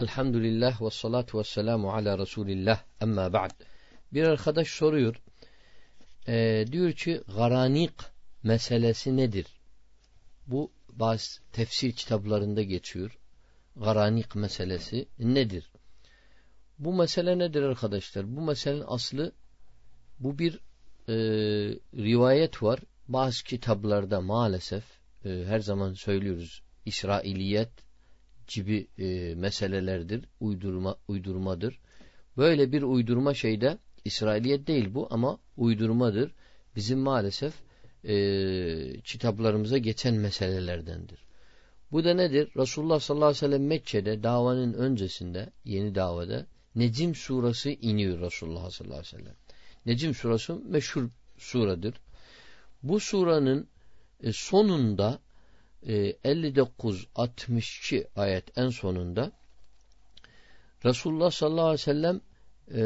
Elhamdülillah ve salatu ve selamu ala Resulillah. Amma ba'd. Bir arkadaş soruyor. E, diyor ki garanik meselesi nedir? Bu bazı tefsir kitaplarında geçiyor. Garanik meselesi nedir? Bu mesele nedir arkadaşlar? Bu meselenin aslı bu bir e, rivayet var. Bazı kitaplarda maalesef e, her zaman söylüyoruz. İsrailiyet gibi e, meselelerdir. Uydurma, uydurmadır. Böyle bir uydurma şeyde İsrailiyet değil bu ama uydurmadır. Bizim maalesef e, kitaplarımıza geçen meselelerdendir. Bu da nedir? Resulullah sallallahu aleyhi ve sellem Mekke'de davanın öncesinde yeni davada Necim surası iniyor Resulullah sallallahu aleyhi ve sellem. Necim surası meşhur suradır. Bu suranın e, sonunda 59-62 e, ayet en sonunda Resulullah sallallahu aleyhi ve sellem e,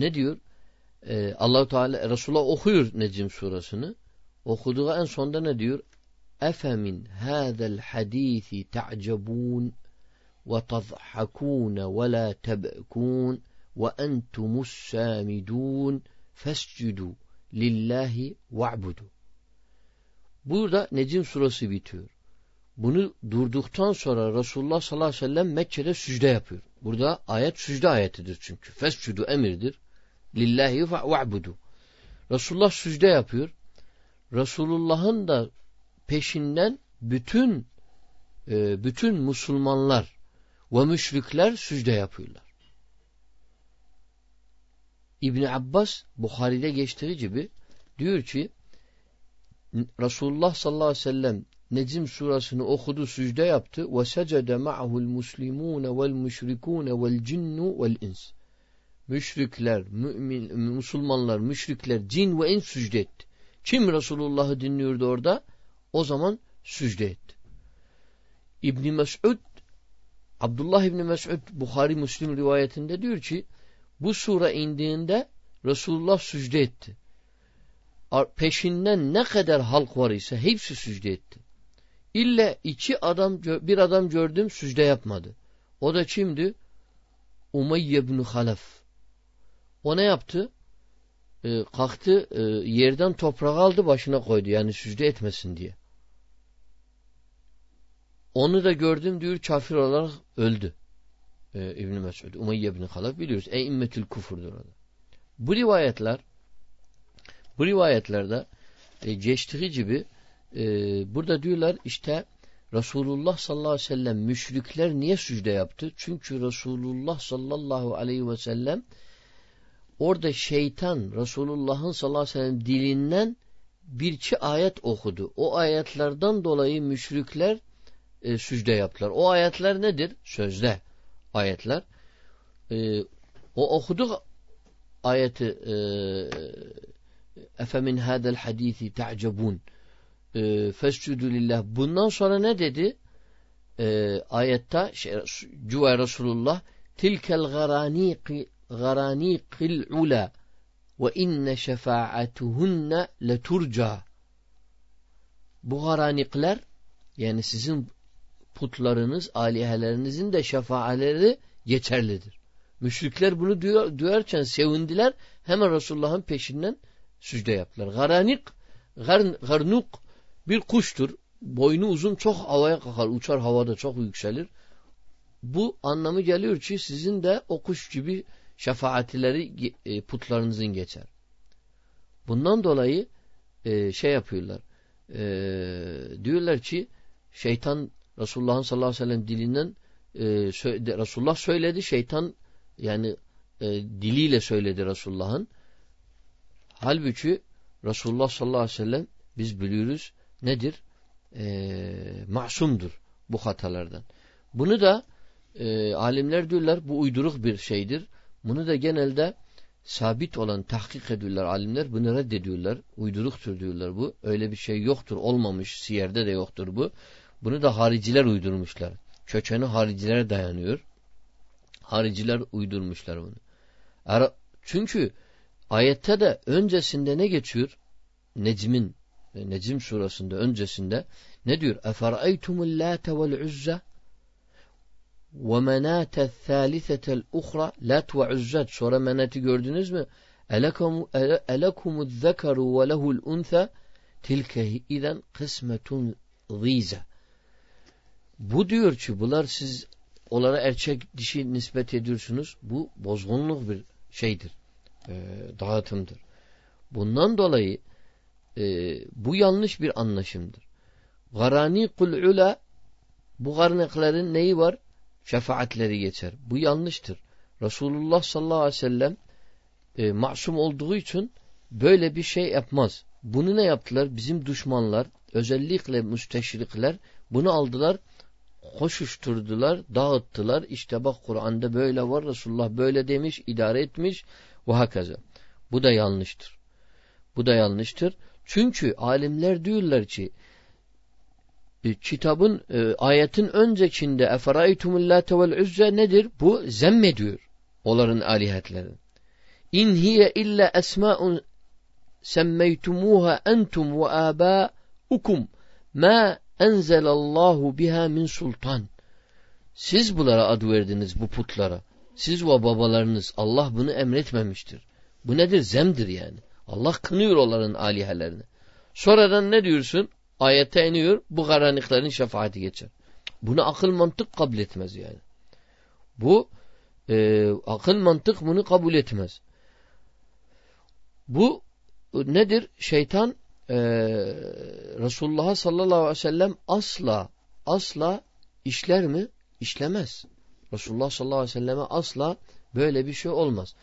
ne diyor? E, Allahu Teala Resulullah okuyor Necim surasını. Okuduğu en sonunda ne diyor? Efemin hâzel hadîsi te'cebûn ve tazhakûne ve la teb'kûn ve entumus sâmidûn fescudû lillahi ve'budu. Burada Necim surası bitiyor. Bunu durduktan sonra Resulullah sallallahu aleyhi ve sellem Mekke'de sücde yapıyor. Burada ayet sücde ayetidir çünkü. Fescudu emirdir. Lillahi ve'budu. Resulullah sücde yapıyor. Resulullah'ın da peşinden bütün e, bütün Müslümanlar ve müşrikler sücde yapıyorlar. İbni Abbas Bukhari'de geçtiği gibi diyor ki Resulullah sallallahu aleyhi ve sellem Necim surasını okudu, sücde yaptı. Vel müşrikune vel cinnu vel ins. Müşrikler, mümin, Müslümanlar, müşrikler, cin ve ins sücde etti. Kim Resulullah'ı dinliyordu orada? O zaman sücde etti. İbni Mes'ud Abdullah İbni Mes'ud Bukhari Müslim rivayetinde diyor ki bu sure indiğinde Resulullah sücde etti peşinden ne kadar halk var ise hepsi sücde etti. İlle iki adam, bir adam gördüm sücde yapmadı. O da kimdi? Umayye ibn Halef. O ne yaptı? Ee, kalktı e, yerden toprağı aldı başına koydu yani sücde etmesin diye. Onu da gördüm diyor kafir olarak öldü. Ee, İbn Mesud. Umayye ibn Halef biliyoruz. Eimmetül kufurdur orada. Bu rivayetler bu rivayetlerde e, geçtiği gibi e, burada diyorlar işte Resulullah sallallahu aleyhi ve sellem müşrikler niye sücde yaptı? Çünkü Resulullah sallallahu aleyhi ve sellem orada şeytan Resulullah'ın sallallahu aleyhi ve sellem dilinden bir iki ayet okudu. O ayetlerden dolayı müşrikler e, sücde yaptılar. O ayetler nedir? Sözde ayetler. E, o okudu ayeti e, Efemin hadel hadisi ta'cebun e, fescudu lillah. Bundan sonra ne dedi? E, ayette şey, Cüve Resulullah tilkel garaniqi garaniqil ula ve inne şefaatuhunne leturca bu garanikler yani sizin putlarınız, alihelerinizin de şefaaleri geçerlidir. Müşrikler bunu duyar, duyarken sevindiler. Hemen Resulullah'ın peşinden sücde yaptılar. Garanik, garn, garnuk bir kuştur. Boynu uzun çok havaya kalkar. Uçar havada çok yükselir. Bu anlamı geliyor ki sizin de o kuş gibi şefaatleri e, putlarınızın geçer. Bundan dolayı e, şey yapıyorlar. E, diyorlar ki şeytan Resulullah'ın sallallahu aleyhi ve sellem dilinden e, Resulullah söyledi şeytan yani diliyle söyledi Resulullah'ın Halbuki Resulullah sallallahu aleyhi ve sellem biz biliyoruz nedir? E, masumdur bu hatalardan. Bunu da e, alimler diyorlar bu uyduruk bir şeydir. Bunu da genelde sabit olan tahkik ediyorlar alimler. Bunu reddediyorlar. Uyduruktur diyorlar bu. Öyle bir şey yoktur. Olmamış. Siyerde de yoktur bu. Bunu da hariciler uydurmuşlar. Kökeni haricilere dayanıyor. Hariciler uydurmuşlar bunu. Çünkü Ayette de öncesinde ne geçiyor? Necm'in, e, Necm surasında öncesinde ne diyor? اَفَرَأَيْتُمُ اللّٰةَ وَالْعُزَّةِ ve menate thâlisetel uhra lat ve uzzat. Sonra menati gördünüz mü? Elekumuz zekaru ve lehul untha tilke iden kısmetun zize. Bu diyor ki bunlar siz onlara erkek dişi nispet ediyorsunuz. Bu bozgunluk bir şeydir. E, dağıtımdır. Bundan dolayı e, bu yanlış bir anlaşımdır. Garani kul'ula bu garneklerin neyi var? Şefaatleri geçer. Bu yanlıştır. Resulullah sallallahu aleyhi ve sellem e, masum olduğu için böyle bir şey yapmaz. Bunu ne yaptılar? Bizim düşmanlar özellikle müsteşrikler bunu aldılar koşuşturdular, dağıttılar. İşte bak Kur'an'da böyle var, Resulullah böyle demiş, idare etmiş ve hakaza. Bu da yanlıştır. Bu da yanlıştır. Çünkü alimler diyorlar ki e, kitabın e, ayetin öncekinde eferaytumul late vel uzze nedir? Bu zemmediyor onların alihetlerin. İn hiye illa esma'un semmeytumuha entum ve abâukum ma enzelallahu biha min sultan. Siz bunlara ad verdiniz bu putlara. Siz ve babalarınız Allah bunu emretmemiştir. Bu nedir? Zemdir yani. Allah kınıyor onların alihelerini. Sonradan ne diyorsun? Ayette iniyor. Bu karanlıkların şefaati geçer. Bunu akıl mantık kabul etmez yani. Bu e, akıl mantık bunu kabul etmez. Bu nedir? Şeytan e, Resulullah sallallahu aleyhi ve sellem asla asla işler mi? İşlemez. Resulullah sallallahu aleyhi ve selleme asla böyle bir şey olmaz.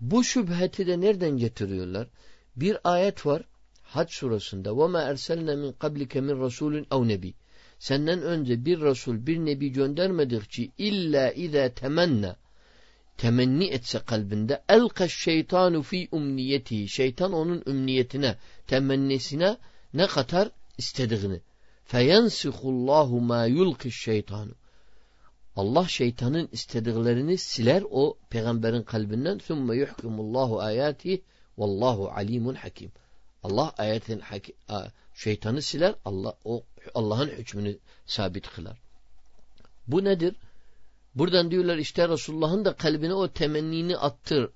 Bu şüpheti de nereden getiriyorlar? Bir ayet var Hac surasında وَمَا اَرْسَلْنَا مِنْ قَبْلِكَ مِنْ رَسُولٍ اَوْ nebi. Senden önce bir Resul, bir Nebi göndermedik ki illa اِذَا temenna temenni etse kalbinde elka şeytanu fi umniyeti şeytan onun ümniyetine temennisine ne katar istediğini feyensihullahu ma yulki şeytanu Allah şeytanın istediklerini siler o peygamberin kalbinden thumme yuhkumullahu ayati vallahu alimun hakim Allah ayetin şeytanı siler Allah o Allah'ın hükmünü sabit kılar bu nedir Buradan diyorlar işte Resulullah'ın da kalbine o temennini attır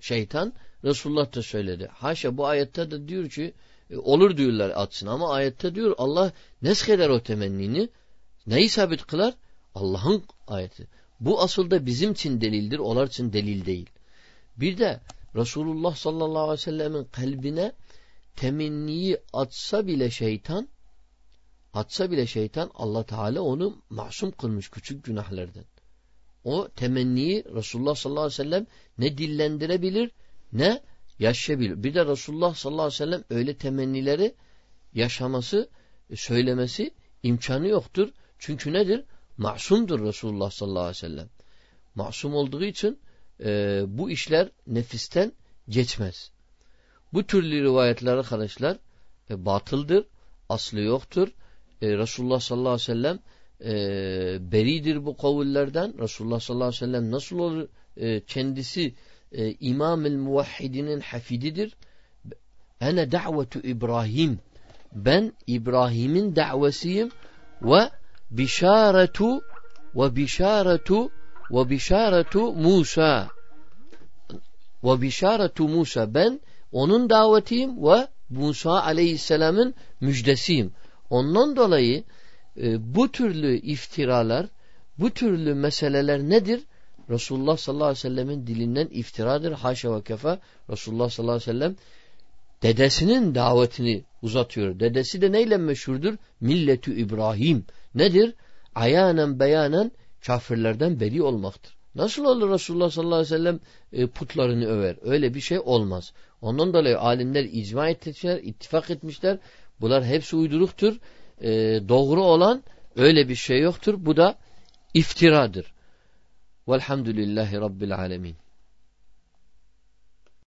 şeytan. Resulullah da söyledi. Haşa bu ayette de diyor ki e, olur diyorlar atsın ama ayette diyor Allah nesk eder o temennini. Neyi sabit kılar? Allah'ın ayeti. Bu asıl da bizim için delildir. Onlar için delil değil. Bir de Resulullah sallallahu aleyhi ve sellemin kalbine temenniyi atsa bile şeytan atsa bile şeytan Allah Teala onu masum kılmış küçük günahlardan o temenniyi Resulullah sallallahu aleyhi ve sellem ne dillendirebilir ne yaşayabilir. Bir de Resulullah sallallahu aleyhi ve sellem öyle temennileri yaşaması, söylemesi imkanı yoktur. Çünkü nedir? Masumdur Resulullah sallallahu aleyhi ve sellem. Masum olduğu için e, bu işler nefisten geçmez. Bu türlü rivayetler arkadaşlar e, batıldır, aslı yoktur. E, Resulullah sallallahu aleyhi ve sellem e, beridir bu kavullerden. Resulullah sallallahu aleyhi ve sellem nasıl olur? E, kendisi e, İmam-ül Muvahhidinin hafididir. Ene da'vetu İbrahim. Ben İbrahim'in davesiyim ve bişaretu ve bişaretu ve bişaretu Musa ve bişaretu Musa ben onun davetiyim ve Musa aleyhisselamın müjdesiyim. Ondan dolayı e, bu türlü iftiralar, bu türlü meseleler nedir? Resulullah sallallahu aleyhi ve sellemin dilinden iftiradır. Haşa ve kefa Resulullah sallallahu aleyhi ve sellem dedesinin davetini uzatıyor. Dedesi de neyle meşhurdur? Milletü İbrahim. Nedir? Ayanen beyanen kafirlerden beri olmaktır. Nasıl olur Resulullah sallallahu aleyhi ve sellem e, putlarını över? Öyle bir şey olmaz. Ondan dolayı alimler icma etmişler, ittifak etmişler. Bunlar hepsi uyduruktur e, doğru olan öyle bir şey yoktur. Bu da iftiradır. Velhamdülillahi Rabbil Alemin.